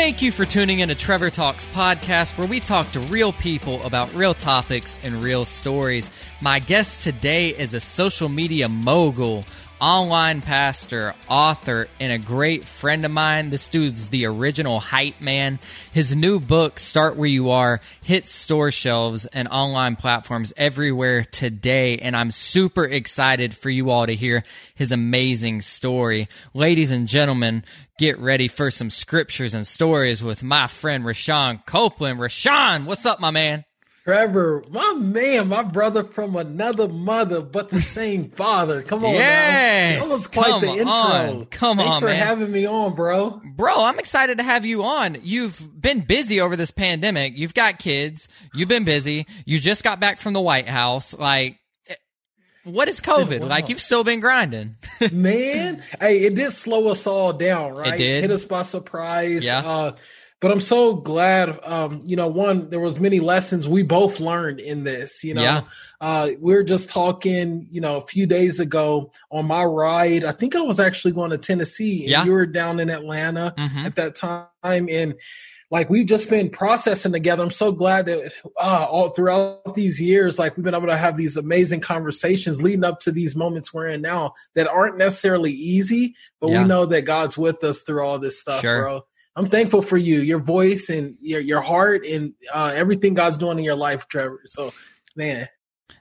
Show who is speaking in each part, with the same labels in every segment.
Speaker 1: Thank you for tuning in to Trevor Talks podcast, where we talk to real people about real topics and real stories. My guest today is a social media mogul, online pastor, author, and a great friend of mine. This dude's the original hype man. His new book, Start Where You Are, hits store shelves and online platforms everywhere today. And I'm super excited for you all to hear his amazing story. Ladies and gentlemen, get ready for some scriptures and stories with my friend Rashawn Copeland. Rashawn, what's up, my man?
Speaker 2: Trevor, my man, my brother from another mother, but the same father. Come on,
Speaker 1: yes,
Speaker 2: now. that was quite
Speaker 1: come
Speaker 2: the intro.
Speaker 1: Come on. Come
Speaker 2: Thanks
Speaker 1: on,
Speaker 2: for
Speaker 1: man.
Speaker 2: having me on, bro.
Speaker 1: Bro, I'm excited to have you on. You've been busy over this pandemic. You've got kids. You've been busy. You just got back from the White House. Like, eh, what is COVID? Like, you've still been grinding.
Speaker 2: man, hey, it did slow us all down, right?
Speaker 1: It did.
Speaker 2: Hit us by surprise.
Speaker 1: Yeah.
Speaker 2: Uh, but I'm so glad. Um, you know, one, there was many lessons we both learned in this. You know,
Speaker 1: Yeah.
Speaker 2: uh, we were just talking. You know, a few days ago on my ride. I think I was actually going to Tennessee, and
Speaker 1: Yeah.
Speaker 2: you were down in Atlanta
Speaker 1: Mhm.
Speaker 2: at that time, and like we've just been processing together. I'm so glad that uh, all throughout these years, like we've been able to have these amazing conversations leading up to these moments we're in now that aren't necessarily easy, but
Speaker 1: Yeah.
Speaker 2: we know that God's with us through all this stuff,
Speaker 1: Sure.
Speaker 2: bro. I'm thankful for you, your voice, and your your heart, and uh, everything God's doing in your life, Trevor. So, man,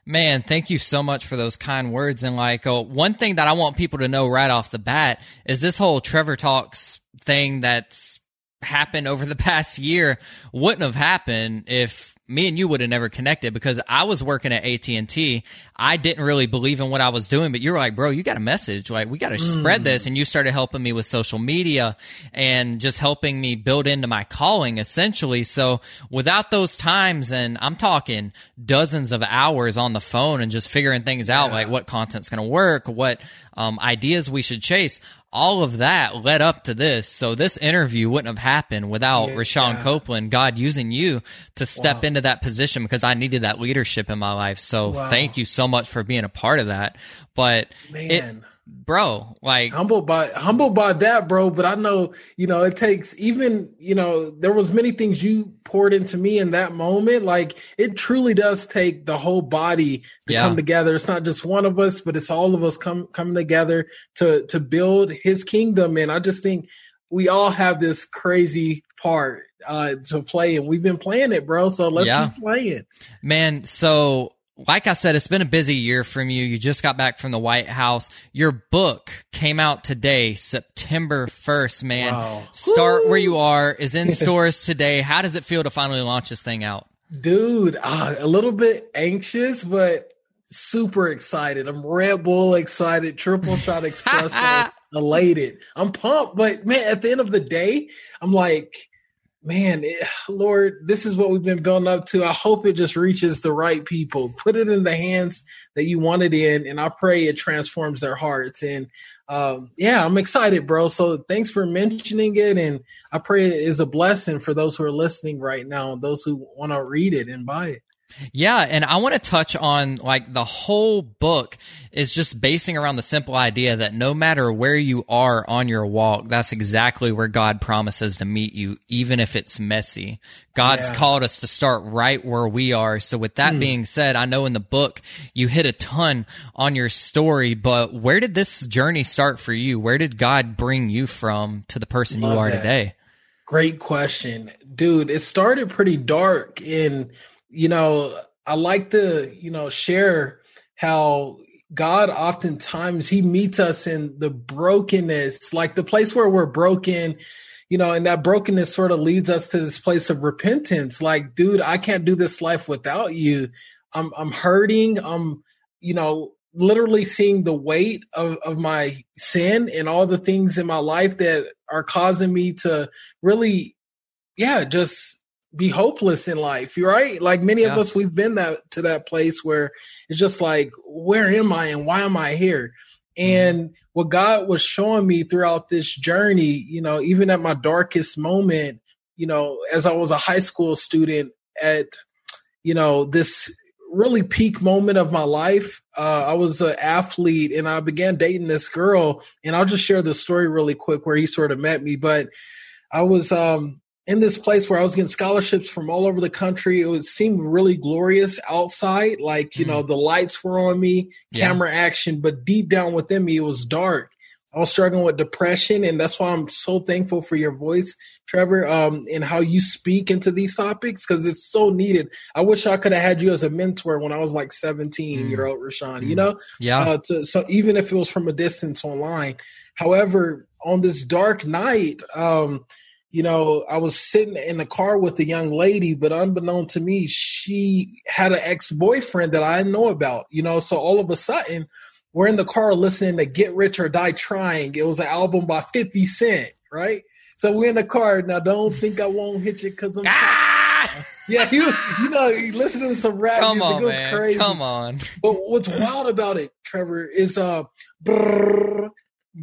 Speaker 1: Man, thank you so much for those kind words. And like, uh, one thing that I want people to know right off the bat is this whole Trevor Talks thing that's happened over the past year wouldn't have happened if me and you would have never connected because I was working at AT&T. I didn't really believe in what I was doing, but you were like, bro, you got a message. Like, we got to spread this. And you started helping me with social media and just helping me build into my calling essentially. So without those times, and I'm talking dozens of hours on the phone and just figuring things out, like what content's going to work, what um, ideas we should chase. All of that led up to this. So this interview wouldn't have happened without
Speaker 2: Yeah.
Speaker 1: Rashawn Copeland, God using you to step
Speaker 2: Wow.
Speaker 1: into that position because I needed that leadership in my life. So
Speaker 2: Wow.
Speaker 1: thank you so much for being a part of that. But it,
Speaker 2: man.
Speaker 1: Bro, like,
Speaker 2: humble by humble by that bro but i know you know it takes even you know there was many things you poured into me in that moment like it truly does take the whole body to
Speaker 1: Yeah.
Speaker 2: come together it's not just one of us but it's all of us come coming together to to build his kingdom and i just think we all have this crazy part uh to play and we've been playing it bro so let's
Speaker 1: Yeah.
Speaker 2: keep playing
Speaker 1: Man, so like I said, it's been a busy year from you. You just got back from the White House. Your book came out today, September 1st, man.
Speaker 2: Wow.
Speaker 1: Start where you are is in stores today. How does it feel to finally launch this thing out?
Speaker 2: Dude, uh, a little bit anxious, but super excited. I'm Red Bull excited, triple shot espresso, elated. I'm pumped, but man, at the end of the day, I'm like, man, it, Lord, this is what we've been building up to. I hope it just reaches the right people. Put it in the hands that you want it in, and I pray it transforms their hearts. And um, yeah, I'm excited, bro. So thanks for mentioning it, and I pray it is a blessing for those who are listening right now, those who want to read it and buy it.
Speaker 1: Yeah, and I want to touch on like the whole book is just basing around the simple idea that no matter where you are on your walk, that's exactly where God promises to meet you, even if it's messy. God's
Speaker 2: Yeah.
Speaker 1: called us to start right where we are. So with that hmm. being said, I know in the book you hit a ton on your story, but where did this journey start for you? Where did God bring you from to the person you are
Speaker 2: that.
Speaker 1: today?
Speaker 2: Great question, dude. It started pretty dark, and you know, I like to you know share how God oftentimes He meets us in the brokenness, like the place where we're broken. You know, and that brokenness sort of leads us to this place of repentance. Like, dude, I can't do this life without you. I'm I'm hurting. I'm, you know, literally seeing the weight of, of my sin and all the things in my life that are causing me to really, yeah, just be hopeless in life. Right. Like many of us, we've been that to that place where it's just like, where am I and why am I here? And what God was showing me throughout this journey, you know, even at my darkest moment, you know, as I was a high school student at, you know, this really peak moment of my life. Uh, I was an athlete and I began dating this girl. And I'll just share the story really quick where he sort of met me. But I was um, in this place where I was getting scholarships from all over the country. It was seemed really glorious outside, like you mm. know the lights were on me, camera yeah. action, but deep down within me it was dark. I was struggling with depression, and that's why I'm so thankful for your voice, Trevor, um, and how you speak into these topics because it's so needed. I wish I could have had you as a mentor when I was like 17 mm. year old Rashawn. Mm. You know,
Speaker 1: yeah. Uh,
Speaker 2: to, so even if it was from a distance online, however, on this dark night, um, you know, I was sitting in the car with a young lady, but unbeknown to me, she had an ex boyfriend that I didn't know about. You know, so all of a sudden we're in the car listening to Get Rich or Die Trying. It was an album by 50 Cent, right? So we're in the car. Now, don't think I won't hit you because I'm. Ah! Yeah, you, you know, listening to some rap
Speaker 1: Come
Speaker 2: music,
Speaker 1: on,
Speaker 2: it was
Speaker 1: man.
Speaker 2: crazy.
Speaker 1: Come on.
Speaker 2: But what's wild about it, Trevor, is uh, brrr,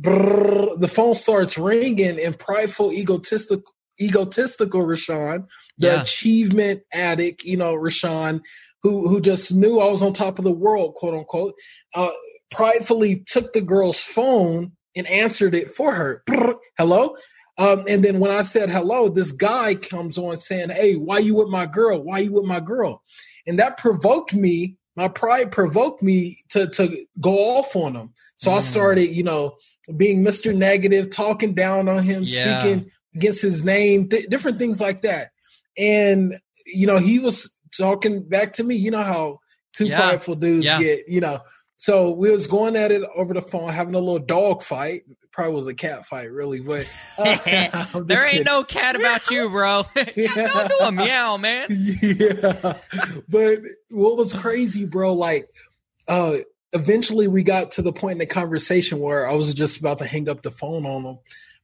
Speaker 2: brrr, the phone starts ringing and prideful, egotistical, egotistical Rashawn, the yeah. achievement addict, you know, Rashawn, who who just knew I was on top of the world, quote unquote. Uh, pridefully took the girl's phone and answered it for her. Hello? Um, and then when I said hello, this guy comes on saying, Hey, why you with my girl? Why you with my girl? And that provoked me. My pride provoked me to, to go off on him. So mm. I started, you know, being Mr. Negative, talking down on him, yeah. speaking against his name, th- different things like that. And, you know, he was talking back to me. You know how two yeah. prideful dudes yeah. get, you know, so we was going at it over the phone, having a little dog fight. Probably was a cat fight, really, but uh,
Speaker 1: there ain't kidding. no cat about you, bro. yeah, don't do a meow, man.
Speaker 2: Yeah, but what was crazy, bro? Like, uh, eventually we got to the point in the conversation where I was just about to hang up the phone on him,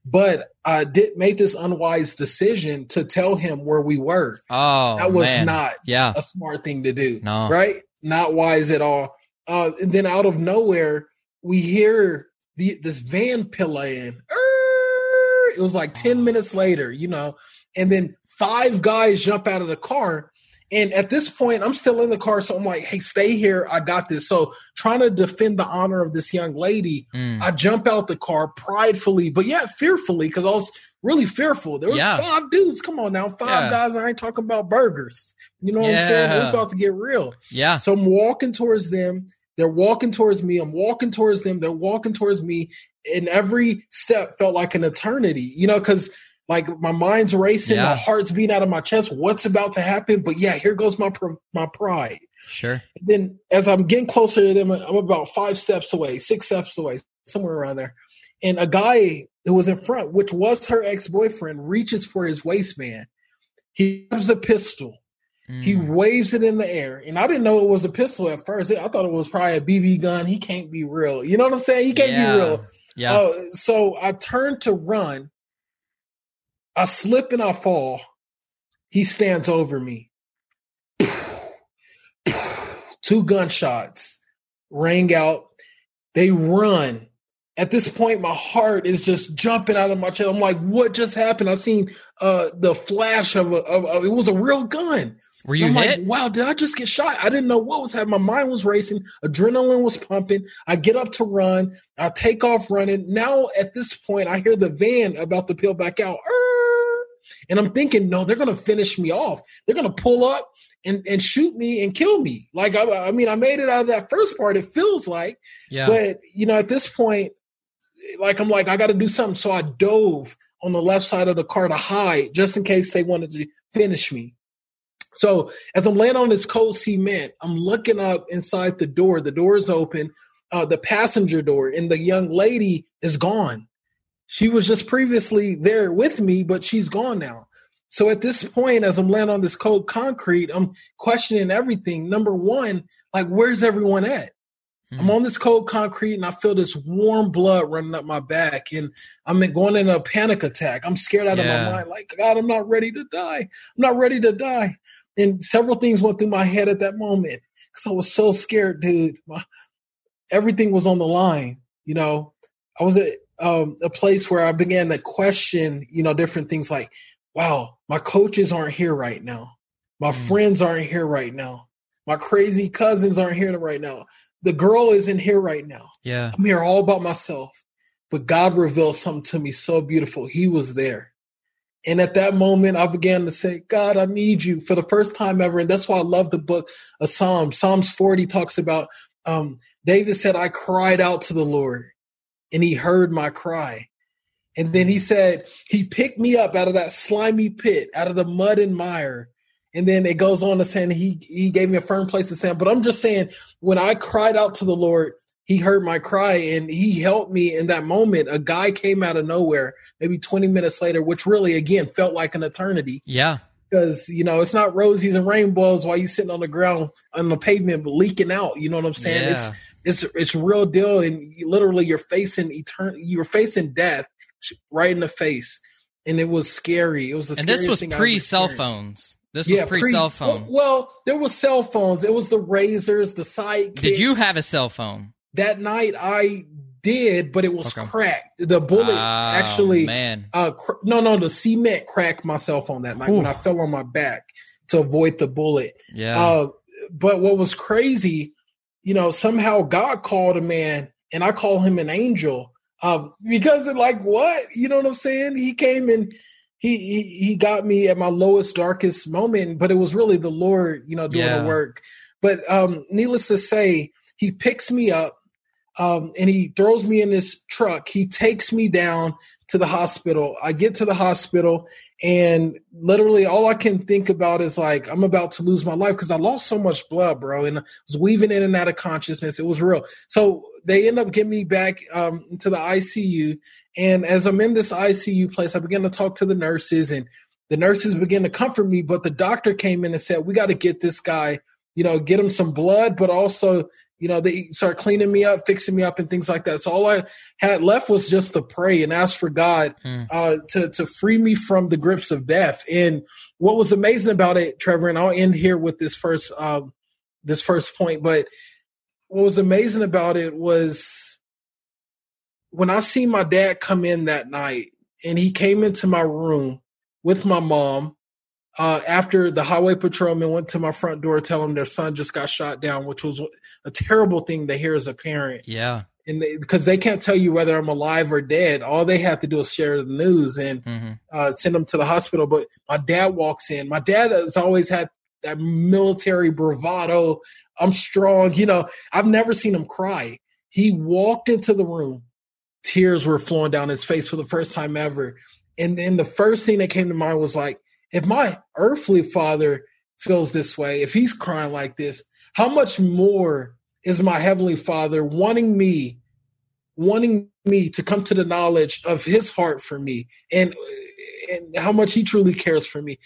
Speaker 2: but I did make this unwise decision to tell him where we were.
Speaker 1: Oh,
Speaker 2: that was
Speaker 1: man.
Speaker 2: not
Speaker 1: yeah.
Speaker 2: a smart thing to do.
Speaker 1: No,
Speaker 2: right? Not wise at all uh, and then out of nowhere, we hear the this van in. It was like 10 minutes later, you know, and then five guys jump out of the car. And at this point, I'm still in the car. So I'm like, hey, stay here. I got this. So trying to defend the honor of this young lady, mm. I jump out the car pridefully, but yet fearfully, because I was really fearful. There was yeah. five dudes. Come on now, five yeah. guys. I ain't talking about burgers. You know what yeah. I'm saying? It was about to get real.
Speaker 1: Yeah.
Speaker 2: So I'm walking towards them. They're walking towards me. I'm walking towards them. They're walking towards me. And every step felt like an eternity, you know, because like my mind's racing, yeah. my heart's beating out of my chest. What's about to happen? But yeah, here goes my my pride.
Speaker 1: Sure.
Speaker 2: And then as I'm getting closer to them, I'm about five steps away, six steps away, somewhere around there. And a guy who was in front, which was her ex boyfriend, reaches for his waistband. He has a pistol Mm. He waves it in the air, and I didn't know it was a pistol at first. I thought it was probably a BB gun. He can't be real. You know what I'm saying? He can't yeah. be real.
Speaker 1: Yeah.
Speaker 2: Uh, so I turn to run. I slip and I fall. He stands over me. Two gunshots rang out. They run. At this point, my heart is just jumping out of my chest. I'm like, what just happened? I seen uh, the flash of, a, of, of it was a real gun.
Speaker 1: Were you
Speaker 2: I'm
Speaker 1: hit?
Speaker 2: Like, wow, did I just get shot? I didn't know what was happening. My mind was racing. Adrenaline was pumping. I get up to run. I take off running. Now, at this point, I hear the van about to peel back out. And I'm thinking, no, they're going to finish me off. They're going to pull up and, and shoot me and kill me. Like, I, I mean, I made it out of that first part, it feels like.
Speaker 1: Yeah.
Speaker 2: But, you know, at this point, like, I'm like, I got to do something. So I dove on the left side of the car to hide just in case they wanted to finish me. So as I'm laying on this cold cement, I'm looking up inside the door. The door is open, uh, the passenger door, and the young lady is gone. She was just previously there with me, but she's gone now. So at this point, as I'm laying on this cold concrete, I'm questioning everything. Number one, like, where's everyone at? Mm-hmm. I'm on this cold concrete and I feel this warm blood running up my back, and I'm going in a panic attack. I'm scared out yeah. of my mind. Like, God, I'm not ready to die. I'm not ready to die and several things went through my head at that moment because I was so scared, dude. My, everything was on the line. You know, I was at um, a place where I began to question, you know, different things like, wow, my coaches aren't here right now. My mm. friends aren't here right now. My crazy cousins aren't here right now. The girl isn't here right now.
Speaker 1: Yeah.
Speaker 2: I'm here all by myself. But God revealed something to me so beautiful. He was there. And at that moment, I began to say, God, I need you for the first time ever. And that's why I love the book of Psalms. Psalms 40 talks about um, David said, I cried out to the Lord and he heard my cry. And then he said, He picked me up out of that slimy pit, out of the mud and mire. And then it goes on to saying he he gave me a firm place to stand. But I'm just saying, when I cried out to the Lord, he heard my cry and he helped me in that moment. A guy came out of nowhere, maybe 20 minutes later, which really again felt like an eternity.
Speaker 1: Yeah.
Speaker 2: Because you know it's not roses and rainbows while you're sitting on the ground on the pavement leaking out. You know what I'm saying? Yeah. It's it's it's real deal, and you, literally you're facing eternal. You're facing death right in the face, and it was scary. It was the
Speaker 1: and this was pre cell phones. This yeah, was pre cell phone.
Speaker 2: Well, well, there was cell phones. It was the razors, the side.
Speaker 1: Did you have a cell phone?
Speaker 2: That night I did, but it was okay. cracked. The bullet oh, actually,
Speaker 1: man,
Speaker 2: uh, cr- no, no, the cement cracked my cell phone that night Oof. when I fell on my back to avoid the bullet.
Speaker 1: Yeah. Uh,
Speaker 2: but what was crazy, you know, somehow God called a man, and I call him an angel, um, because like what, you know what I'm saying? He came and he, he he got me at my lowest, darkest moment, but it was really the Lord, you know, doing yeah. the work. But um, needless to say, he picks me up um, and he throws me in this truck. He takes me down to the hospital. I get to the hospital, and literally all I can think about is like I'm about to lose my life because I lost so much blood, bro, and I was weaving in and out of consciousness. It was real. So they end up getting me back um, into the ICU, and as I'm in this ICU place, I begin to talk to the nurses, and the nurses begin to comfort me. But the doctor came in and said, "We got to get this guy." You know, get him some blood, but also you know, they start cleaning me up, fixing me up, and things like that. So all I had left was just to pray and ask for God mm. uh, to to free me from the grips of death. And what was amazing about it, Trevor, and I'll end here with this first uh, this first point. But what was amazing about it was when I see my dad come in that night, and he came into my room with my mom uh, after the highway patrolman went to my front door telling their son just got shot down, which was a terrible thing to hear as a parent.
Speaker 1: Yeah.
Speaker 2: And because they, they, can't tell you whether I'm alive or dead, all they have to do is share the news and mm-hmm. uh, send them to the hospital. But my dad walks in. My dad has always had that military bravado. I'm strong. You know, I've never seen him cry. He walked into the room, tears were flowing down his face for the first time ever. And then the first thing that came to mind was like, if my earthly father feels this way, if he's crying like this, how much more is my heavenly father wanting me, wanting me to come to the knowledge of his heart for me and and how much he truly cares for me.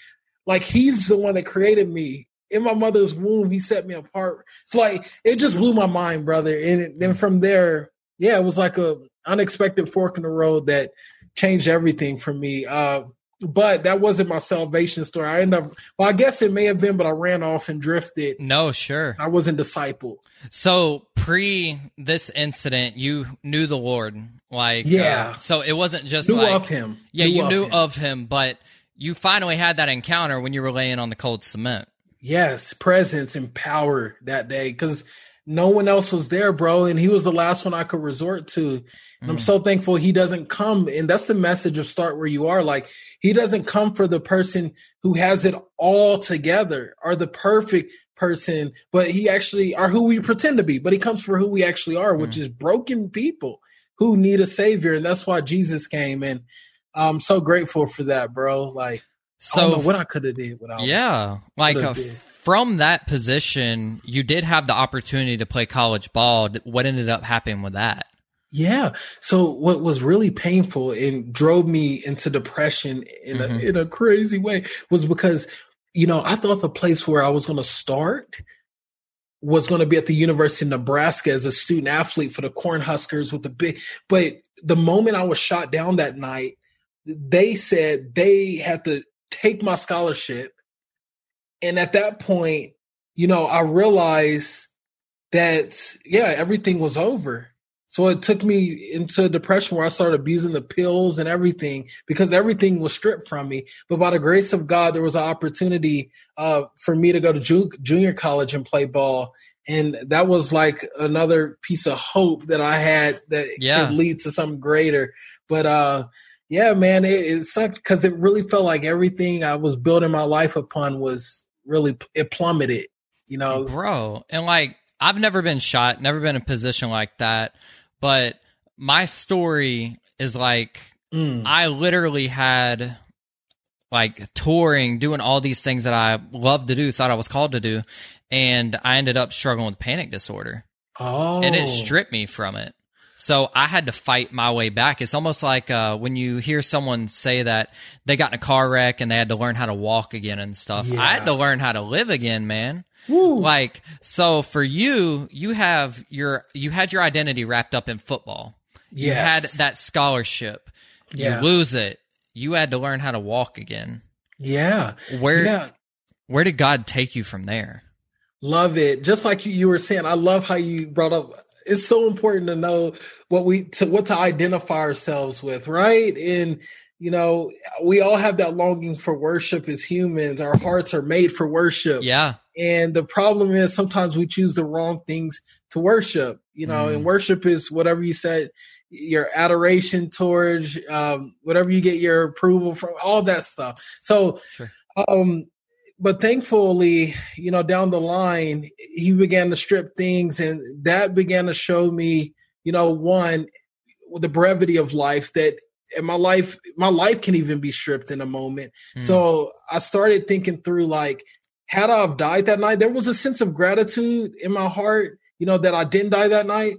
Speaker 2: Like he's the one that created me. In my mother's womb, he set me apart. It's like it just blew my mind, brother. And then from there, yeah, it was like a unexpected fork in the road that changed everything for me. Uh, but that wasn't my salvation story. I ended up, well, I guess it may have been, but I ran off and drifted.
Speaker 1: No, sure.
Speaker 2: I wasn't discipled.
Speaker 1: So pre this incident, you knew the Lord, like uh,
Speaker 2: yeah.
Speaker 1: Uh, so it wasn't just
Speaker 2: knew
Speaker 1: like,
Speaker 2: of him.
Speaker 1: Yeah,
Speaker 2: knew
Speaker 1: you
Speaker 2: of
Speaker 1: knew
Speaker 2: him.
Speaker 1: of him, but you finally had that encounter when you were laying on the cold cement.
Speaker 2: Yes, presence and power that day because no one else was there, bro. And he was the last one I could resort to. And mm. I'm so thankful he doesn't come. And that's the message of start where you are. Like he doesn't come for the person who has it all together or the perfect person, but he actually are who we pretend to be. But he comes for who we actually are, mm. which is broken people who need a savior. And that's why Jesus came. And I'm so grateful for that, bro. Like so what I could have did without.
Speaker 1: Yeah, like uh, from that position, you did have the opportunity to play college ball. What ended up happening with that?
Speaker 2: Yeah. So what was really painful and drove me into depression in mm-hmm. a in a crazy way was because you know I thought the place where I was going to start was going to be at the University of Nebraska as a student athlete for the Cornhuskers with the big. But the moment I was shot down that night, they said they had to take my scholarship. And at that point, you know, I realized that, yeah, everything was over. So it took me into depression where I started abusing the pills and everything because everything was stripped from me. But by the grace of God, there was an opportunity uh, for me to go to ju- junior college and play ball. And that was like another piece of hope that I had that yeah. could lead to something greater. But uh, yeah, man, it, it sucked because it really felt like everything I was building my life upon was really it plummeted. You know,
Speaker 1: bro, and like I've never been shot, never been in a position like that, but my story is like mm. I literally had like touring, doing all these things that I loved to do, thought I was called to do, and I ended up struggling with panic disorder.
Speaker 2: Oh.
Speaker 1: And it stripped me from it. So I had to fight my way back. It's almost like uh, when you hear someone say that they got in a car wreck and they had to learn how to walk again and stuff. Yeah. I had to learn how to live again, man. Woo. Like so for you, you have your you had your identity wrapped up in football. Yes. You had that scholarship. Yeah. You lose it. You had to learn how to walk again.
Speaker 2: Yeah.
Speaker 1: Where
Speaker 2: yeah.
Speaker 1: where did God take you from there?
Speaker 2: Love it. Just like you, you were saying, I love how you brought up it's so important to know what we to what to identify ourselves with, right? And you know, we all have that longing for worship as humans. Our hearts are made for worship.
Speaker 1: Yeah.
Speaker 2: And the problem is sometimes we choose the wrong things to worship, you know, mm. and worship is whatever you said, your adoration towards um, whatever you get your approval from, all that stuff. So, sure. um, but thankfully, you know, down the line, he began to strip things, and that began to show me, you know, one, the brevity of life that in my life, my life can even be stripped in a moment. Mm. So I started thinking through like, had I have died that night, there was a sense of gratitude in my heart, you know, that I didn't die that night.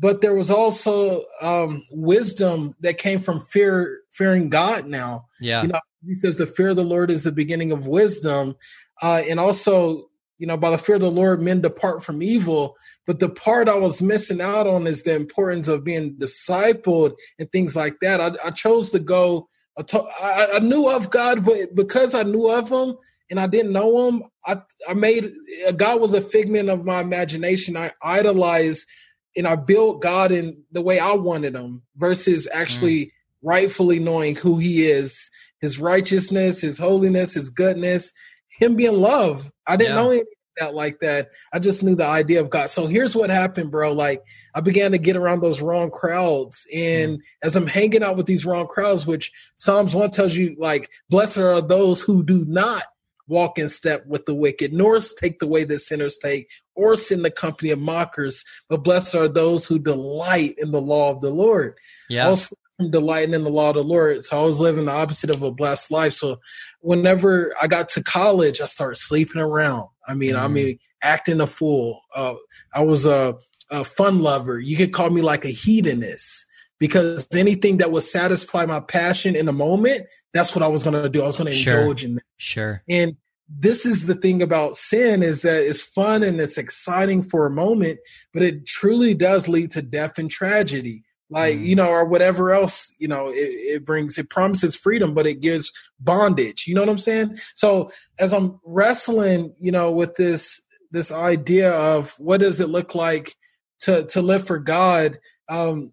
Speaker 2: But there was also um, wisdom that came from fear, fearing God. Now,
Speaker 1: yeah,
Speaker 2: you know, he says the fear of the Lord is the beginning of wisdom. Uh, and also, you know, by the fear of the Lord, men depart from evil. But the part I was missing out on is the importance of being discipled and things like that. I, I chose to go. I, I knew of God, but because I knew of Him and I didn't know Him, I, I made God was a figment of my imagination. I idolized and I built God in the way I wanted Him versus actually mm. rightfully knowing who He is his righteousness, his holiness, his goodness, him being love. I didn't yeah. know any that like that. I just knew the idea of God. So here's what happened, bro. Like I began to get around those wrong crowds. And mm. as I'm hanging out with these wrong crowds, which Psalms 1 tells you, like, blessed are those who do not walk in step with the wicked, nor take the way that sinners take, or sit in the company of mockers, but blessed are those who delight in the law of the Lord.
Speaker 1: Yeah. I was
Speaker 2: delighting in the law of the Lord. So I was living the opposite of a blessed life. So whenever I got to college, I started sleeping around. I mean, mm. I mean, acting a fool. Uh, I was a, a fun lover. You could call me like a hedonist because anything that would satisfy my passion in a moment, that's what I was going to do. I was going to sure. indulge in that.
Speaker 1: Sure.
Speaker 2: And this is the thing about sin is that it's fun and it's exciting for a moment, but it truly does lead to death and tragedy like mm. you know or whatever else you know it, it, brings it promises freedom but it gives bondage. You know what i'm saying? So as i'm wrestling you know with this this idea of what does it look like to to live for god um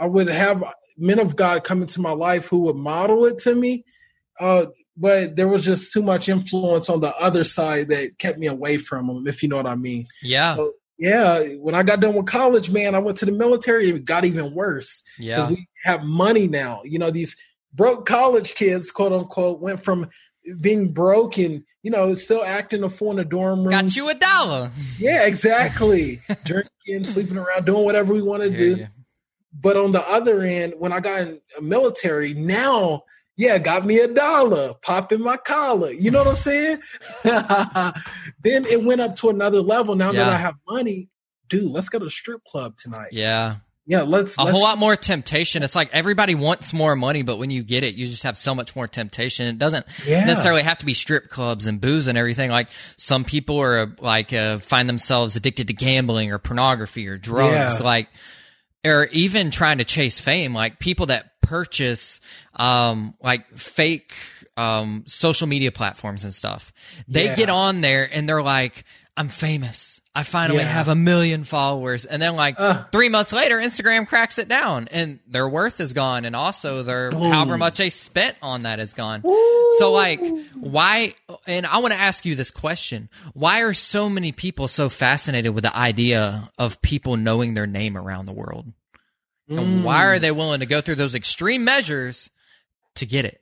Speaker 2: i would have men of god come into my life who would model it to me uh but there was just too much influence on the other side that kept me away from them if you know what i mean.
Speaker 1: Yeah.
Speaker 2: So yeah, when I got done with college, man, I went to the military. And it got even worse
Speaker 1: because yeah.
Speaker 2: we have money now. You know, these broke college kids, quote unquote, went from being broke and you know still acting a fool in the dorm room.
Speaker 1: Got you a dollar.
Speaker 2: Yeah, exactly. Drinking, sleeping around, doing whatever we want to do. Yeah. But on the other end, when I got in a military, now yeah, got me a dollar, pop in my collar. You know what I'm saying? then it went up to another level. Now yeah. that I have money, dude, let's go to a strip club tonight.
Speaker 1: Yeah.
Speaker 2: Yeah, let's
Speaker 1: a
Speaker 2: let's,
Speaker 1: whole lot more temptation. It's like everybody wants more money, but when you get it, you just have so much more temptation. It doesn't yeah. necessarily have to be strip clubs and booze and everything. Like some people are like uh, find themselves addicted to gambling or pornography or drugs. Yeah. Like or even trying to chase fame, like people that purchase um, like fake um, social media platforms and stuff. They yeah. get on there and they're like, I'm famous. I finally yeah. have a million followers. And then like uh, three months later, Instagram cracks it down and their worth is gone. And also their boom. however much they spent on that is gone. Woo. So like why, and I want to ask you this question. Why are so many people so fascinated with the idea of people knowing their name around the world? Mm. And why are they willing to go through those extreme measures to get it?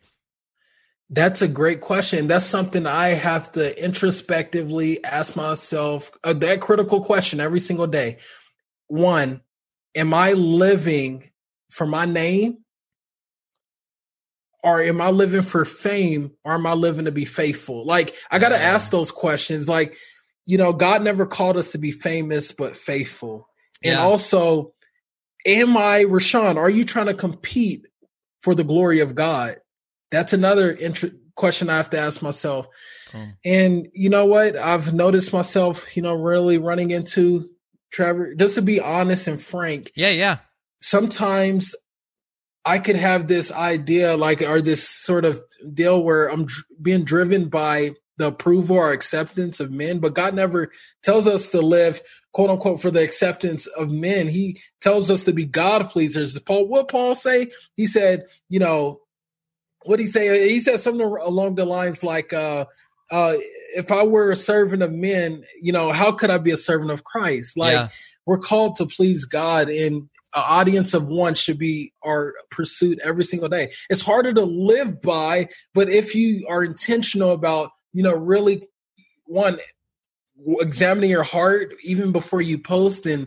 Speaker 2: That's a great question. That's something I have to introspectively ask myself uh, that critical question every single day. One, am I living for my name? Or am I living for fame? Or am I living to be faithful? Like, I got to ask those questions. Like, you know, God never called us to be famous, but faithful. And yeah. also, am I, Rashawn, are you trying to compete for the glory of God? That's another int- question I have to ask myself. And you know what? I've noticed myself, you know, really running into Trevor, just to be honest and frank.
Speaker 1: Yeah, yeah.
Speaker 2: Sometimes I could have this idea, like, or this sort of deal where I'm dr- being driven by the approval or acceptance of men, but God never tells us to live, quote unquote, for the acceptance of men. He tells us to be God pleasers. Paul, what Paul say? He said, you know, what he say? He said something along the lines like, uh, uh, if I were a servant of men, you know, how could I be a servant of Christ? Like yeah. we're called to please God and an audience of one should be our pursuit every single day. It's harder to live by, but if you are intentional about, you know, really one examining your heart even before you post and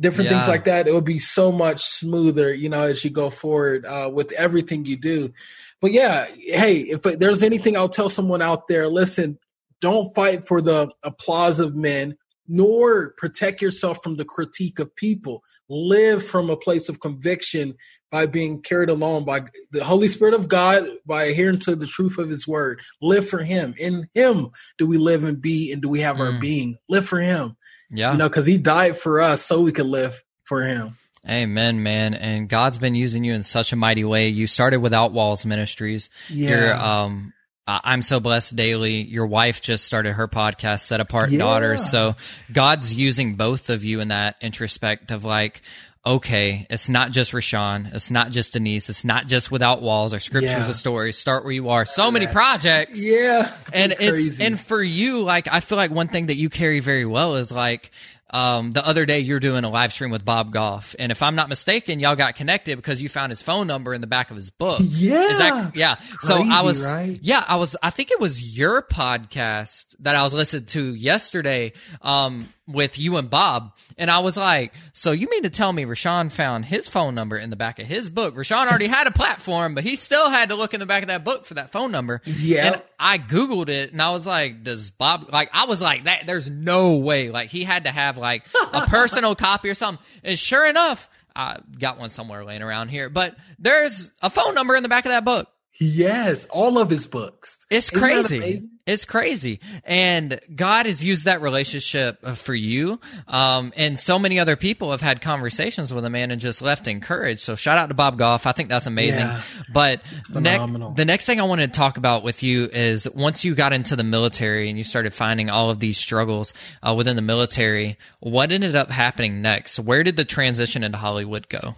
Speaker 2: different yeah. things like that, it would be so much smoother, you know, as you go forward uh, with everything you do but yeah, hey, if there's anything I'll tell someone out there, listen, don't fight for the applause of men, nor protect yourself from the critique of people. Live from a place of conviction by being carried along by the Holy Spirit of God, by adhering to the truth of His Word. Live for Him. In Him do we live and be, and do we have mm. our being. Live for Him. Yeah, you know, because He died for us so we could live for Him.
Speaker 1: Amen, man. And God's been using you in such a mighty way. You started with Outwalls Ministries. Yeah. You're, um, Uh, I'm so blessed daily. Your wife just started her podcast, Set Apart yeah. Daughters. So God's using both of you in that introspect of like, okay, it's not just Rashawn, it's not just Denise, it's not just without walls or scriptures yeah. of stories. Start where you are. So many projects.
Speaker 2: Yeah.
Speaker 1: And it's and for you, like I feel like one thing that you carry very well is like um, the other day you're doing a live stream with Bob Goff, and if I'm not mistaken, y'all got connected because you found his phone number in the back of his book.
Speaker 2: Yeah,
Speaker 1: Is that, yeah. Crazy, so I was, right? yeah, I was. I think it was your podcast that I was listening to yesterday. Um, with you and Bob. And I was like, so you mean to tell me Rashawn found his phone number in the back of his book? Rashawn already had a platform, but he still had to look in the back of that book for that phone number.
Speaker 2: Yeah.
Speaker 1: And I Googled it and I was like, does Bob, like, I was like, that, there's no way. Like, he had to have like a personal copy or something. And sure enough, I got one somewhere laying around here, but there's a phone number in the back of that book.
Speaker 2: Yes, all of his books.
Speaker 1: It's Isn't crazy. It's crazy. And God has used that relationship for you. Um, and so many other people have had conversations with a man and just left encouraged. So shout out to Bob Goff. I think that's amazing. Yeah, but ne- the next thing I wanted to talk about with you is once you got into the military and you started finding all of these struggles uh, within the military, what ended up happening next? Where did the transition into Hollywood go?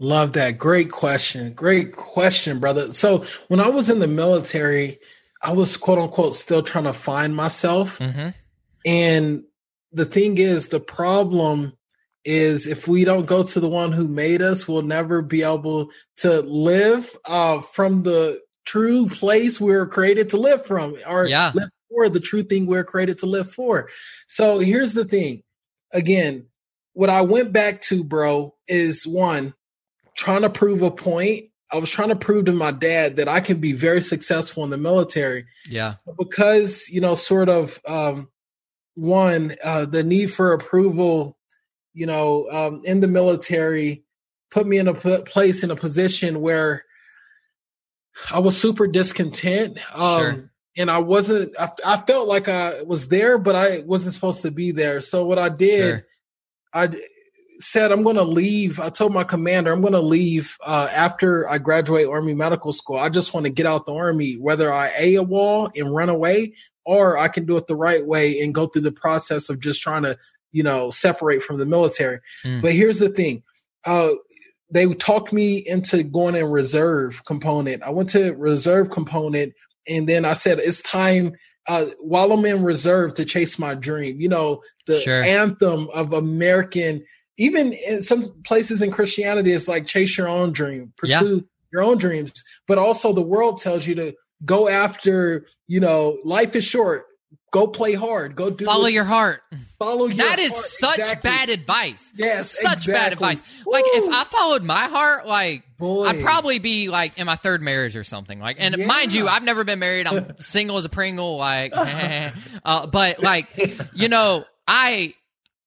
Speaker 2: Love that. Great question. Great question, brother. So when I was in the military, I was quote unquote still trying to find myself. Mm-hmm. And the thing is, the problem is if we don't go to the one who made us, we'll never be able to live uh, from the true place we are created to live from or yeah. live for the true thing we're created to live for. So here's the thing. Again, what I went back to, bro, is one, trying to prove a point. I was trying to prove to my dad that I can be very successful in the military.
Speaker 1: Yeah.
Speaker 2: Because, you know, sort of um, one, uh, the need for approval, you know, um, in the military put me in a p- place in a position where I was super discontent. Um, sure. And I wasn't, I, I, felt like I was there, but I wasn't supposed to be there. So what I did, sure. I said I'm going to leave. I told my commander I'm going to leave uh, after I graduate Army Medical School. I just want to get out the Army, whether I a AWOL and run away, or I can do it the right way and go through the process of just trying to, you know, separate from the military. Mm. But here's the thing. Uh, they talked me into going in reserve component. I went to reserve component, and then I said it's time uh, while I'm in reserve to chase my dream. You know, the sure. anthem of American even in some places in Christianity, it's like chase your own dream, pursue yeah. your own dreams. But also the world tells you to go after, you know, life is short. Go play hard. Go do
Speaker 1: follow your heart.
Speaker 2: Follow your heart
Speaker 1: That is
Speaker 2: heart.
Speaker 1: such
Speaker 2: Exactly.
Speaker 1: bad advice.
Speaker 2: Yes,
Speaker 1: such bad
Speaker 2: exactly.
Speaker 1: advice. Like if I followed my heart, like
Speaker 2: Boy.
Speaker 1: I'd probably be like in my third marriage or something. Like, and mind you, I've never been married. I'm single as a Pringle. Like, uh, but like, you know, I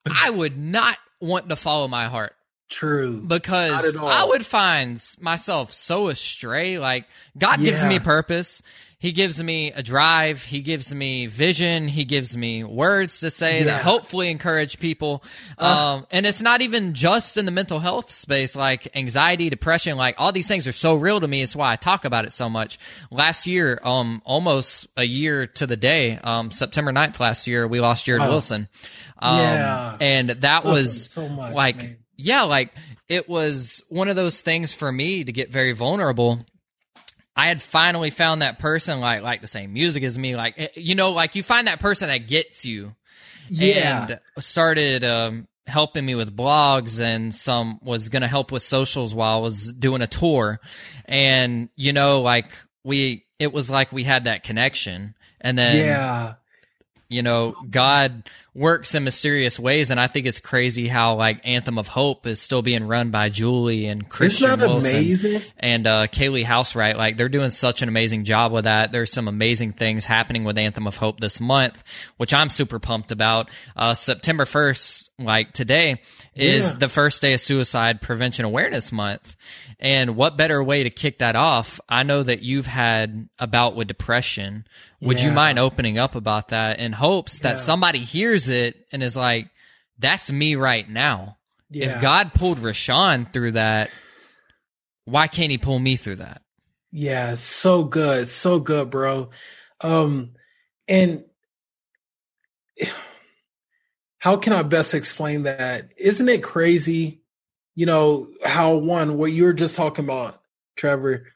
Speaker 1: I would not want to follow my heart
Speaker 2: True.
Speaker 1: Because. I would find myself so astray. Like God gives me purpose. He gives me a drive. He gives me vision. He gives me words to say
Speaker 2: Yeah.
Speaker 1: that hopefully encourage people. um, and it's not even just in the mental health space, like anxiety, depression, like all these things are so real to me. It's why I talk about it so much. Last year, um, almost a year to the day, um, September 9th last year, we lost Jared
Speaker 2: Wow.
Speaker 1: Wilson. Um,
Speaker 2: Yeah.
Speaker 1: and that
Speaker 2: Love
Speaker 1: was
Speaker 2: so much,
Speaker 1: like,
Speaker 2: man.
Speaker 1: yeah, like it was one of those things for me to get very vulnerable. I had finally found that person like like the same music as me, like eh, you know, like you find that person that gets you,
Speaker 2: Yeah.
Speaker 1: and started um, helping me with blogs and some was going to help with socials while I was doing a tour, and you know, like we, it was like we had that connection, and then
Speaker 2: yeah.
Speaker 1: you know god works in mysterious ways and i think it's crazy how like anthem of hope is still being run by julie and christian wilson
Speaker 2: amazing?
Speaker 1: and uh kaylee housewright. Like they're doing such an amazing job with that. There's some amazing things happening with anthem of hope this month which i'm super pumped about. Uh september 1st like today is
Speaker 2: Yeah.
Speaker 1: the first day of suicide prevention awareness month. And what better way to kick that off? I know that you've had a bout with depression. Would you mind opening up about that in hopes that
Speaker 2: Yeah.
Speaker 1: somebody hears it and is like that's me right now
Speaker 2: Yeah.
Speaker 1: if god pulled rashawn through that why can't he pull me through that
Speaker 2: Yeah, so good, so good, bro. Um, and how can I best explain that? Isn't it crazy? You know how one what you were just talking about, Trevor.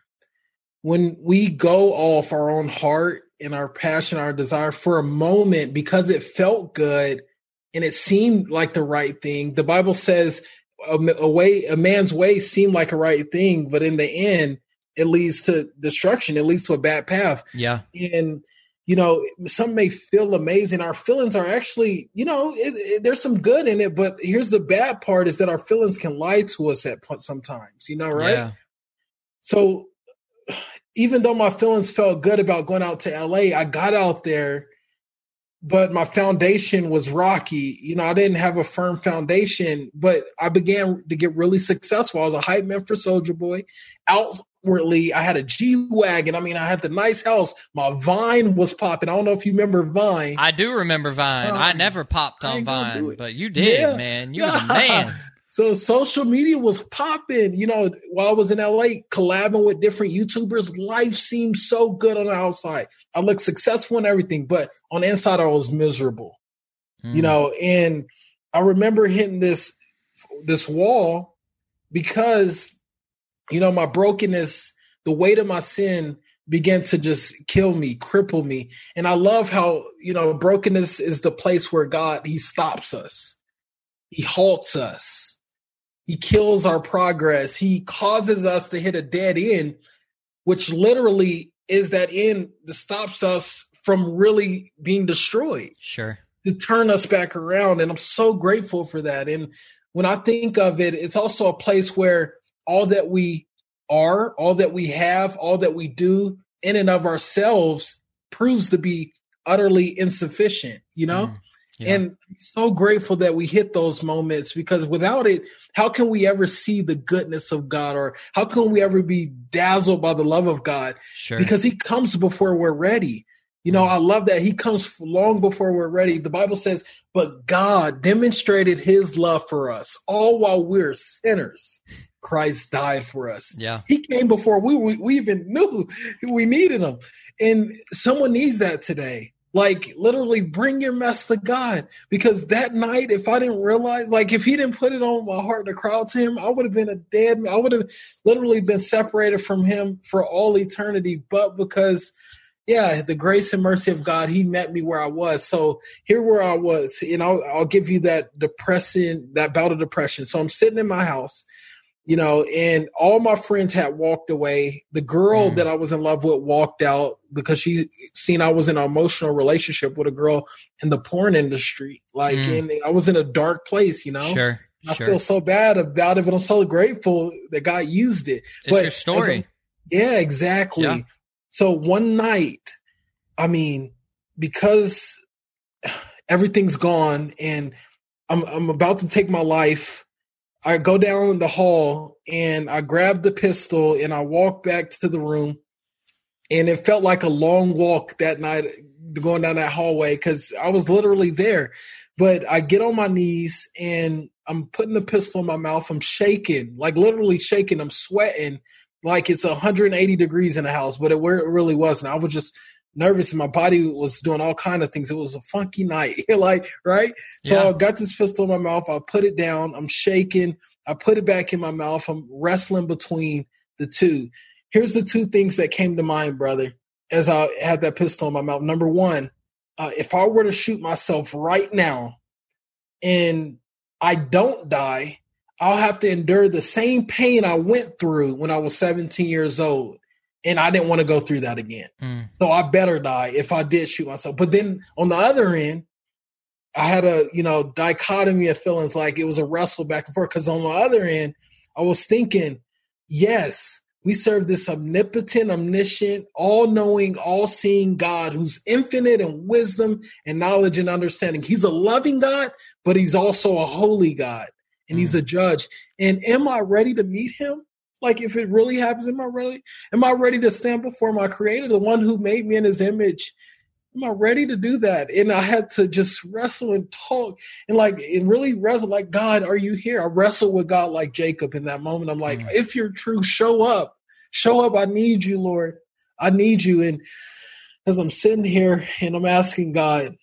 Speaker 2: When we go off our own heart and our passion, our desire for a moment because it felt good and it seemed like the right thing. The Bible says a, a way a man's way seemed like a right thing, but in the end, it leads to destruction. It leads to a bad path.
Speaker 1: yeah
Speaker 2: And you know, some may feel amazing. Our feelings are actually, you know, it, it, there's some good in it. But here's the bad part: is that our feelings can lie to us at sometimes. You know, right?
Speaker 1: yeah
Speaker 2: So even though my feelings felt good about going out to LA, I got out there, but my foundation was rocky. You know, I didn't have a firm foundation, but I began to get really successful. I was a hype man for Soulja Boy. Outwardly, I had a G Wagon. I mean, I had the nice house. My Vine was popping. I don't know if you remember Vine.
Speaker 1: i do remember vine i
Speaker 2: Um,
Speaker 1: never popped on
Speaker 2: ain't gonna do
Speaker 1: vine but you did
Speaker 2: Yeah.
Speaker 1: man you were the man
Speaker 2: So social media was popping. You know, while I was in LA collabing with different YouTubers, life seemed so good on the outside. I looked successful and everything, but on the inside I was miserable. You
Speaker 1: Mm.
Speaker 2: know, and I remember hitting this this wall because you know my brokenness, the weight of my sin began to just kill me, cripple me. And I love how, you know, brokenness is the place where God he stops us. He halts us. He kills our progress. He causes us to hit a dead end, which literally is that end that stops us from really being destroyed
Speaker 1: sure
Speaker 2: to turn us back around. And I'm so grateful for that. And when I think of it, it's also a place where all that we are, all that we have, all that we do in and of ourselves proves to be utterly insufficient, you know?
Speaker 1: Mm. Yeah.
Speaker 2: And so grateful that we hit those moments because without it, how can we ever see the goodness of God or how can we ever be dazzled by the love of God?
Speaker 1: sure
Speaker 2: because he comes before we're ready. You know, mm. I love that he comes long before we're ready. The Bible says, but God demonstrated his love for us all while we're sinners. Christ died for us.
Speaker 1: yeah
Speaker 2: He came before we, we, we even knew we needed him. And someone needs that today. Like literally bring your mess to God. Because that night, if I didn't realize, like if he didn't put it on my heart to cry out to him, I would have been a dead. I would have literally been separated from him for all eternity. But because yeah, the grace and mercy of God, He met me where I was. So here where I was, and I'll, I'll give you that depressing, that bout of depression. So I'm sitting in my house, you know, and all my friends had walked away. The girl
Speaker 1: Mm.
Speaker 2: that I was in love with walked out because she seen I was in an emotional relationship with a girl in the porn industry. Like,
Speaker 1: Mm.
Speaker 2: and I was in a dark place, you know.
Speaker 1: Sure.
Speaker 2: I
Speaker 1: Sure.
Speaker 2: feel so bad about it, but I'm so grateful that God used it.
Speaker 1: it's
Speaker 2: but
Speaker 1: your story.
Speaker 2: a- yeah, exactly.
Speaker 1: Yeah.
Speaker 2: So one night, I mean, because everything's gone and I'm I'm about to take my life, I go down the hall and I grab the pistol and I walk back to the room. And it felt like a long walk that night going down that hallway because I was literally there. But I get on my knees and I'm putting the pistol in my mouth. I'm shaking, like literally shaking. I'm sweating like it's 180 degrees in the house, but it, where it really wasn't. I was just nervous and my body was doing all kind of things. It was a funky night, like right. So
Speaker 1: Yeah.
Speaker 2: I got this pistol in my mouth. I put it down. I'm shaking. I put it back in my mouth. I'm wrestling between the two. Here's the two things that came to mind, brother, as I had that pistol in my mouth. Number one, uh, if I were to shoot myself right now and I don't die, I'll have to endure the same pain I went through when I was 17 years old. And I didn't want to go through that again.
Speaker 1: Mm.
Speaker 2: So I better die if I did shoot myself. But then on the other end, I had a you know dichotomy of feelings like it was a wrestle back and forth. Because on the other end, I was thinking, yes, we serve this omnipotent, omniscient, all-knowing, all-seeing God who's infinite in wisdom and knowledge and understanding. He's a loving God, but he's also a holy God, and he's a judge. And am I ready to meet him? Like if it really happens, am I ready? Am I ready to stand before my creator, the one who made me in his image? Am I ready to do that? And I had to just wrestle and talk and like and really wrestle like God, are you here? I wrestled with God like Jacob in that moment. I'm like,
Speaker 1: Mm.
Speaker 2: if you're true, show up. Show up. I need you, Lord. I need you. And as I'm sitting here and I'm asking God,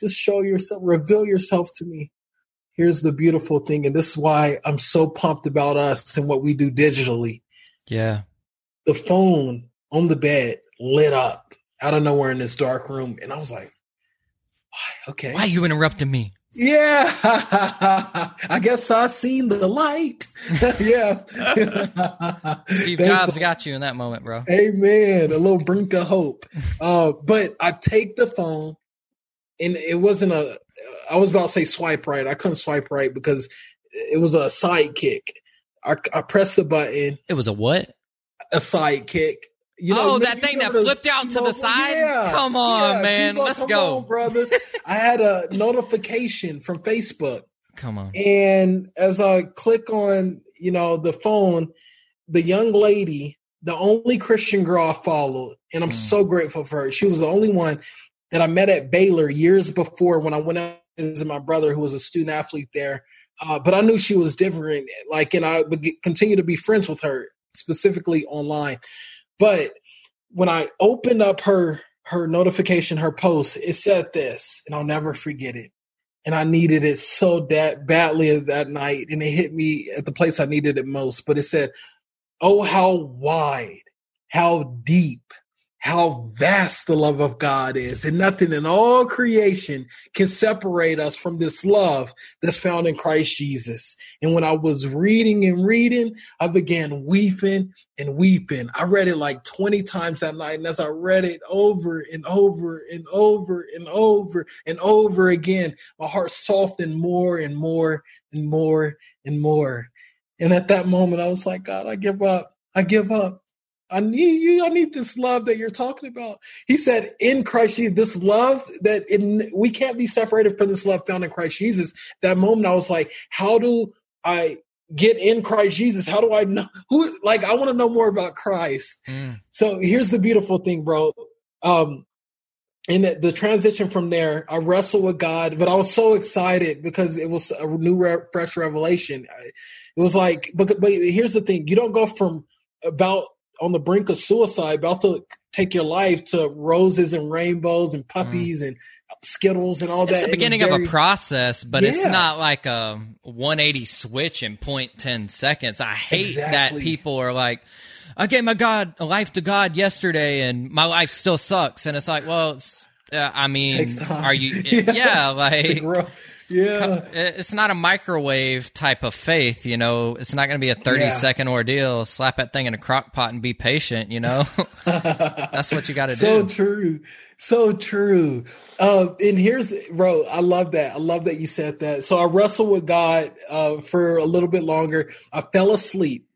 Speaker 2: just show yourself, reveal yourself to me. Here's the beautiful thing, and this is why I'm so pumped about us and what we do digitally
Speaker 1: Yeah.
Speaker 2: the phone on the bed lit up out of nowhere in this dark room. And I was like, why? Okay.
Speaker 1: Why are you interrupting me?
Speaker 2: Yeah. I guess I seen the light. yeah.
Speaker 1: Steve Jobs got you in that moment, bro.
Speaker 2: Amen. A little brink of hope. Uh, but I take the phone and it wasn't a, I was about to say swipe right. I couldn't swipe right because it was a sidekick. I, I pressed the button,
Speaker 1: It was a what?
Speaker 2: a sidekick. You
Speaker 1: oh, that thing that flipped out to the side?
Speaker 2: Yeah.
Speaker 1: Come on,
Speaker 2: Yeah,
Speaker 1: man.
Speaker 2: T-Mobile,
Speaker 1: Let's
Speaker 2: come
Speaker 1: go.
Speaker 2: on, brother. I had a notification from Facebook,
Speaker 1: Come on.
Speaker 2: and as I click on, you know, the phone, the young lady, the only Christian girl I followed, and I'm
Speaker 1: Mm.
Speaker 2: so grateful for her. She was the only one that I met at Baylor years before when I went out visit my brother, who was a student athlete there. Uh, but I knew she was different, like, and I would continue to be friends with her, specifically online. But when I opened up her her notification, her post, it said this, and I'll never forget it. And I needed it so that badly that night, and it hit me at the place I needed it most. But it said, "Oh, how wide, how deep, how vast the love of God is, and nothing in all creation can separate us from this love that's found in Christ Jesus." And when I was reading and reading, I began weeping and weeping. I read it like 20 times that night. And as I read it over and over and over and over and over again, my heart softened more and more and more and more. And at that moment, I was like, God, I give up. I give up. I need you. I need this love that you're talking about. He said, in Christ Jesus, this love that in, we can't be separated from this love found in Christ Jesus. That moment, I was like, how do I get in Christ Jesus? How do I know who? Like, I want to know more about Christ.
Speaker 1: Mm.
Speaker 2: So here's the beautiful thing, bro. Um, and the, the transition from there, I wrestled with God, but I was so excited because it was a new, re- fresh revelation. I- It was like, but, but here's the thing: you don't go from about on the brink of suicide, about to take your life, to roses and rainbows and puppies and skittles and all
Speaker 1: It's
Speaker 2: that.
Speaker 1: It's
Speaker 2: the
Speaker 1: beginning
Speaker 2: very-
Speaker 1: of a process, but it's not like a 180 switch in 0.10 seconds. I hate
Speaker 2: Exactly.
Speaker 1: that people are like, I gave my God a life to God yesterday, and my life still sucks. And it's like, well, it's, uh, I mean, are you? Yeah,
Speaker 2: to
Speaker 1: like.
Speaker 2: Yeah.
Speaker 1: It's not a microwave type of faith, you know. It's not going to be a thirty yeah. second ordeal. Slap that thing in a crock pot and be patient, you know. That's what you got to
Speaker 2: so
Speaker 1: do.
Speaker 2: So true. So true. Uh, and here's, bro, I love that. I love that you said that. So I wrestled with God uh, for a little bit longer. I fell asleep,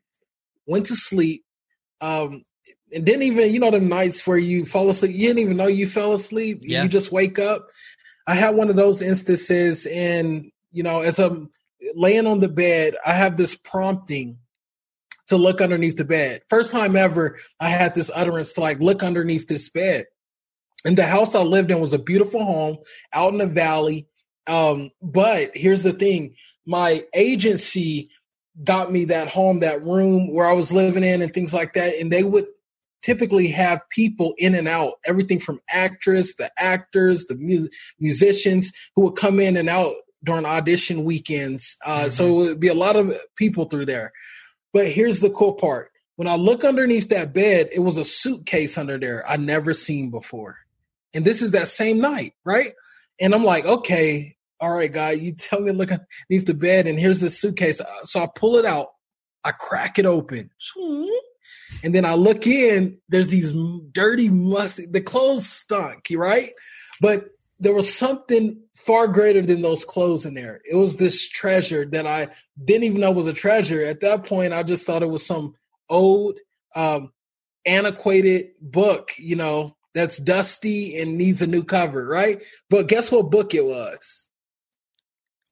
Speaker 2: went to sleep, um, and didn't even, you know, the nights where you fall asleep, you didn't even know you fell asleep. Yeah. You just wake up. I had one of those instances, and you know, as I'm laying on the bed, I have this prompting to look underneath the bed. First time ever, I had this utterance to like look underneath this bed. And the house I lived in was a beautiful home out in the valley. Um, but here's the thing my agency got me that home, that room where I was living in, and things like that. And they would typically have people in and out, everything from actress, the actors, the mu- musicians who would come in and out during audition weekends. Uh, mm-hmm. So it would be a lot of people through there. But here's the cool part. When I look underneath that bed, it was a suitcase under there I never seen before. And this is that same night, right? And I'm like, okay, all right, guy, you tell me look underneath the bed, and here's this suitcase. So I pull it out, I crack it open, and then I look in. There's these dirty, musty. The clothes stunk, right? But there was something far greater than those clothes in there. It was this treasure that I didn't even know was a treasure. At that point, I just thought it was some old, um, antiquated book, you know, that's dusty and needs a new cover, right? But guess what book it was?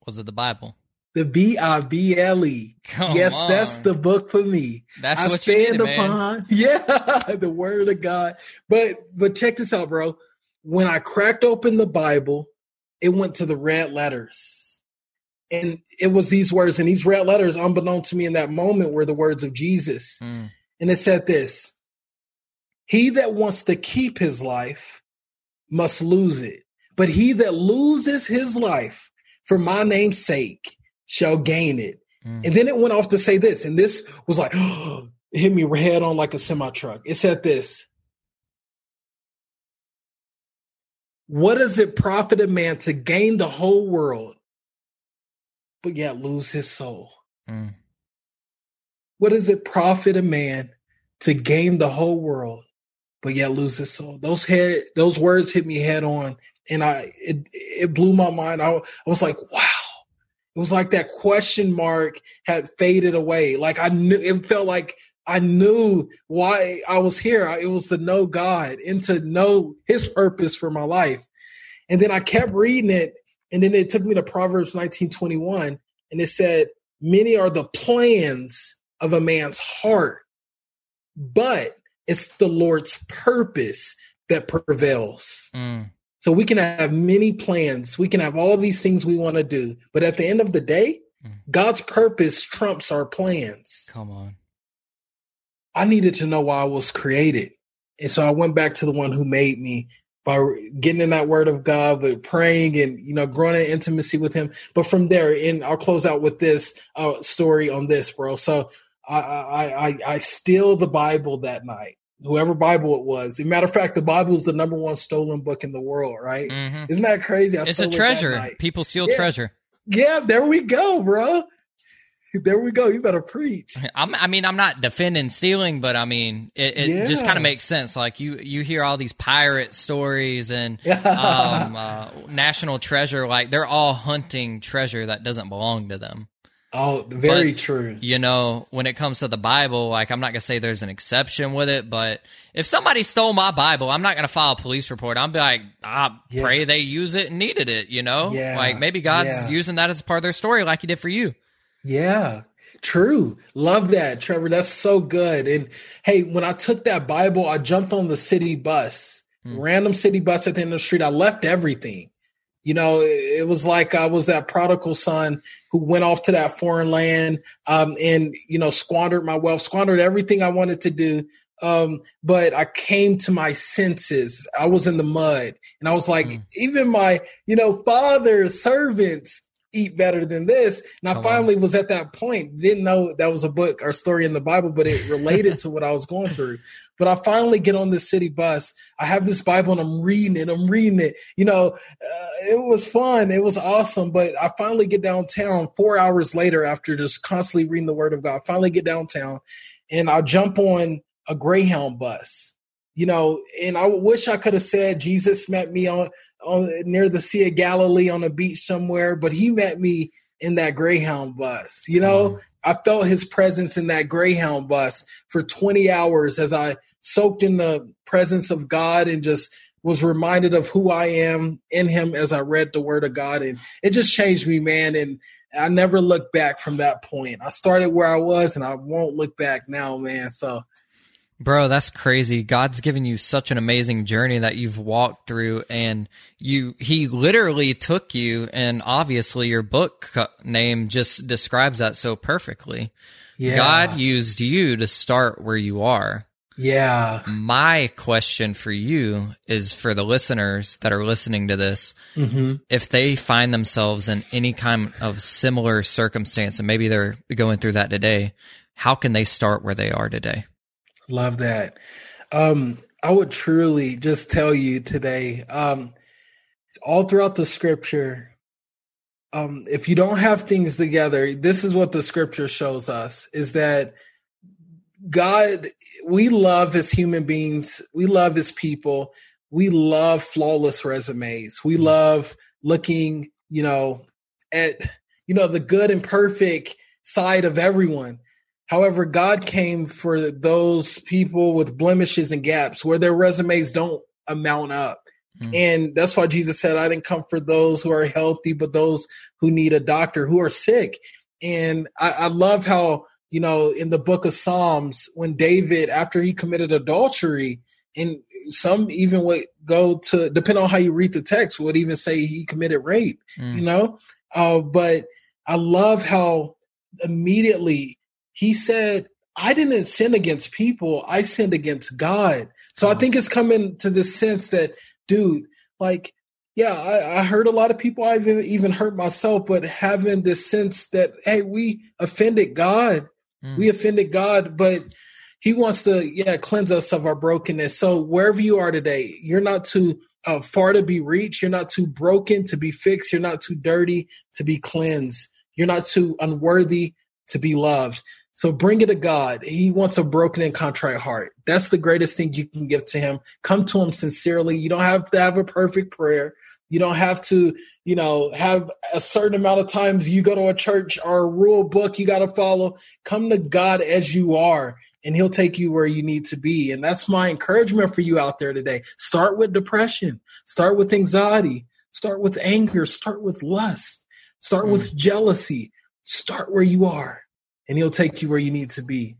Speaker 1: Was it the Bible?
Speaker 2: The B I B L E. Yes, on. that's the book for me.
Speaker 1: That's I what stand
Speaker 2: needed, upon. Yeah, the word of God. But but check this out, bro. When I cracked open the Bible, it went to the red letters. And it was these words, and these red letters, unbeknown to me in that moment, were the words of Jesus. Mm. And it said this He that wants to keep his life must lose it. But he that loses his life for my name's sake shall gain it. Mm. And then it went off to say this, and this was like, hit me head on like a semi truck. It said this What does it profit a man to gain the whole world, but yet lose his soul? Mm. What does it profit a man to gain the whole world, but yet lose his soul? Those head, those words hit me head on, and I it it blew my mind. I, I was like, wow it was like that question mark had faded away. Like I knew it felt like I knew why I was here. It was to know God and to know his purpose for my life. And then I kept reading it. And then it took me to Proverbs 1921. And it said, Many are the plans of a man's heart, but it's the Lord's purpose that prevails. Mm. So we can have many plans. We can have all these things we want to do. But at the end of the day, mm. God's purpose trumps our plans.
Speaker 1: Come on.
Speaker 2: I needed to know why I was created. And so I went back to the one who made me by getting in that word of God, but praying and, you know, growing in intimacy with him. But from there, and I'll close out with this uh, story on this, bro. So I, I, I, I steal the Bible that night whoever Bible it was. As a matter of fact, the Bible is the number one stolen book in the world, right? Mm-hmm. Isn't that crazy?
Speaker 1: I it's a treasure. It People steal
Speaker 2: yeah.
Speaker 1: treasure.
Speaker 2: Yeah, there we go, bro. There we go. You better preach.
Speaker 1: I'm, i mean, I'm not defending stealing, but I mean, it, it yeah. just kind of makes sense. Like you, you hear all these pirate stories and um, uh, national treasure. Like they're all hunting treasure that doesn't belong to them.
Speaker 2: Oh, very but, true.
Speaker 1: You know, when it comes to the Bible, like I'm not gonna say there's an exception with it, but if somebody stole my Bible, I'm not gonna file a police report. I'm be like, I yeah. pray they use it and needed it. You know, yeah. like maybe God's yeah. using that as part of their story, like He did for you.
Speaker 2: Yeah, true. Love that, Trevor. That's so good. And hey, when I took that Bible, I jumped on the city bus, hmm. random city bus at the end of the street. I left everything. You know, it was like I was that prodigal son who went off to that foreign land um, and, you know, squandered my wealth, squandered everything I wanted to do. Um, but I came to my senses. I was in the mud and I was like, mm. even my, you know, father, servants, eat better than this. And I finally was at that point, didn't know that was a book or story in the Bible, but it related to what I was going through. But I finally get on this city bus. I have this Bible and I'm reading it. I'm reading it. You know, uh, it was fun. It was awesome. But I finally get downtown four hours later after just constantly reading the Word of God. I finally get downtown and I jump on a Greyhound bus you know, and I wish I could have said Jesus met me on, on near the Sea of Galilee on a beach somewhere, but he met me in that Greyhound bus. You know, mm. I felt his presence in that Greyhound bus for 20 hours as I soaked in the presence of God and just was reminded of who I am in him as I read the word of God. And it just changed me, man. And I never looked back from that point. I started where I was and I won't look back now, man. So
Speaker 1: Bro, that's crazy. God's given you such an amazing journey that you've walked through and you he literally took you and obviously your book name just describes that so perfectly. Yeah. God used you to start where you are.
Speaker 2: Yeah.
Speaker 1: My question for you is for the listeners that are listening to this, mm-hmm. if they find themselves in any kind of similar circumstance and maybe they're going through that today, how can they start where they are today?
Speaker 2: Love that. Um, I would truly just tell you today, um, all throughout the scripture, um, if you don't have things together, this is what the scripture shows us is that God, we love as human beings, we love as people, we love flawless resumes. We mm. love looking, you know, at you know the good and perfect side of everyone. However, God came for those people with blemishes and gaps where their resumes don't amount up. Mm. And that's why Jesus said, I didn't come for those who are healthy, but those who need a doctor, who are sick. And I, I love how, you know, in the book of Psalms, when David, after he committed adultery, and some even would go to, depend on how you read the text, would even say he committed rape, mm. you know? Uh, but I love how immediately he said, I didn't sin against people, I sinned against God. So I think it's coming to this sense that, dude, like, yeah, I, I heard a lot of people, I've even hurt myself, but having this sense that, hey, we offended God. Mm. We offended God, but he wants to, yeah, cleanse us of our brokenness. So wherever you are today, you're not too uh, far to be reached. You're not too broken to be fixed. You're not too dirty to be cleansed. You're not too unworthy to be loved. So bring it to God. He wants a broken and contrite heart. That's the greatest thing you can give to him. Come to him sincerely. You don't have to have a perfect prayer. You don't have to, you know, have a certain amount of times you go to a church or a rule book you got to follow. Come to God as you are, and He'll take you where you need to be. And that's my encouragement for you out there today. Start with depression, start with anxiety, start with anger, start with lust, start mm. with jealousy. Start where you are and he'll take you where you need to be.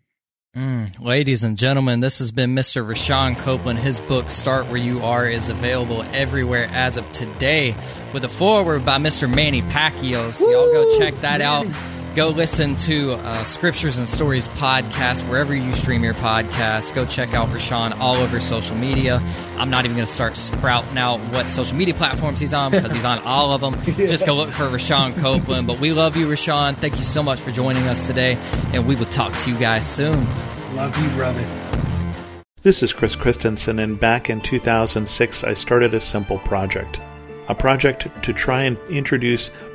Speaker 1: Mm, ladies and gentlemen, this has been Mr. Rashawn Copeland. His book, Start Where You Are, is available everywhere as of today with a foreword by Mr. Manny Pacquiao. So, y'all go check that Manny. out go listen to uh, Scriptures and Stories podcast wherever you stream your podcast. Go check out Rashawn all over social media. I'm not even going to start sprouting out what social media platforms he's on because he's on all of them. yeah. Just go look for Rashawn Copeland. But we love you, Rashawn. Thank you so much for joining us today, and we will talk to you guys soon.
Speaker 2: Love you, brother.
Speaker 3: This is Chris Christensen, and back in 2006, I started a simple project a project to try and introduce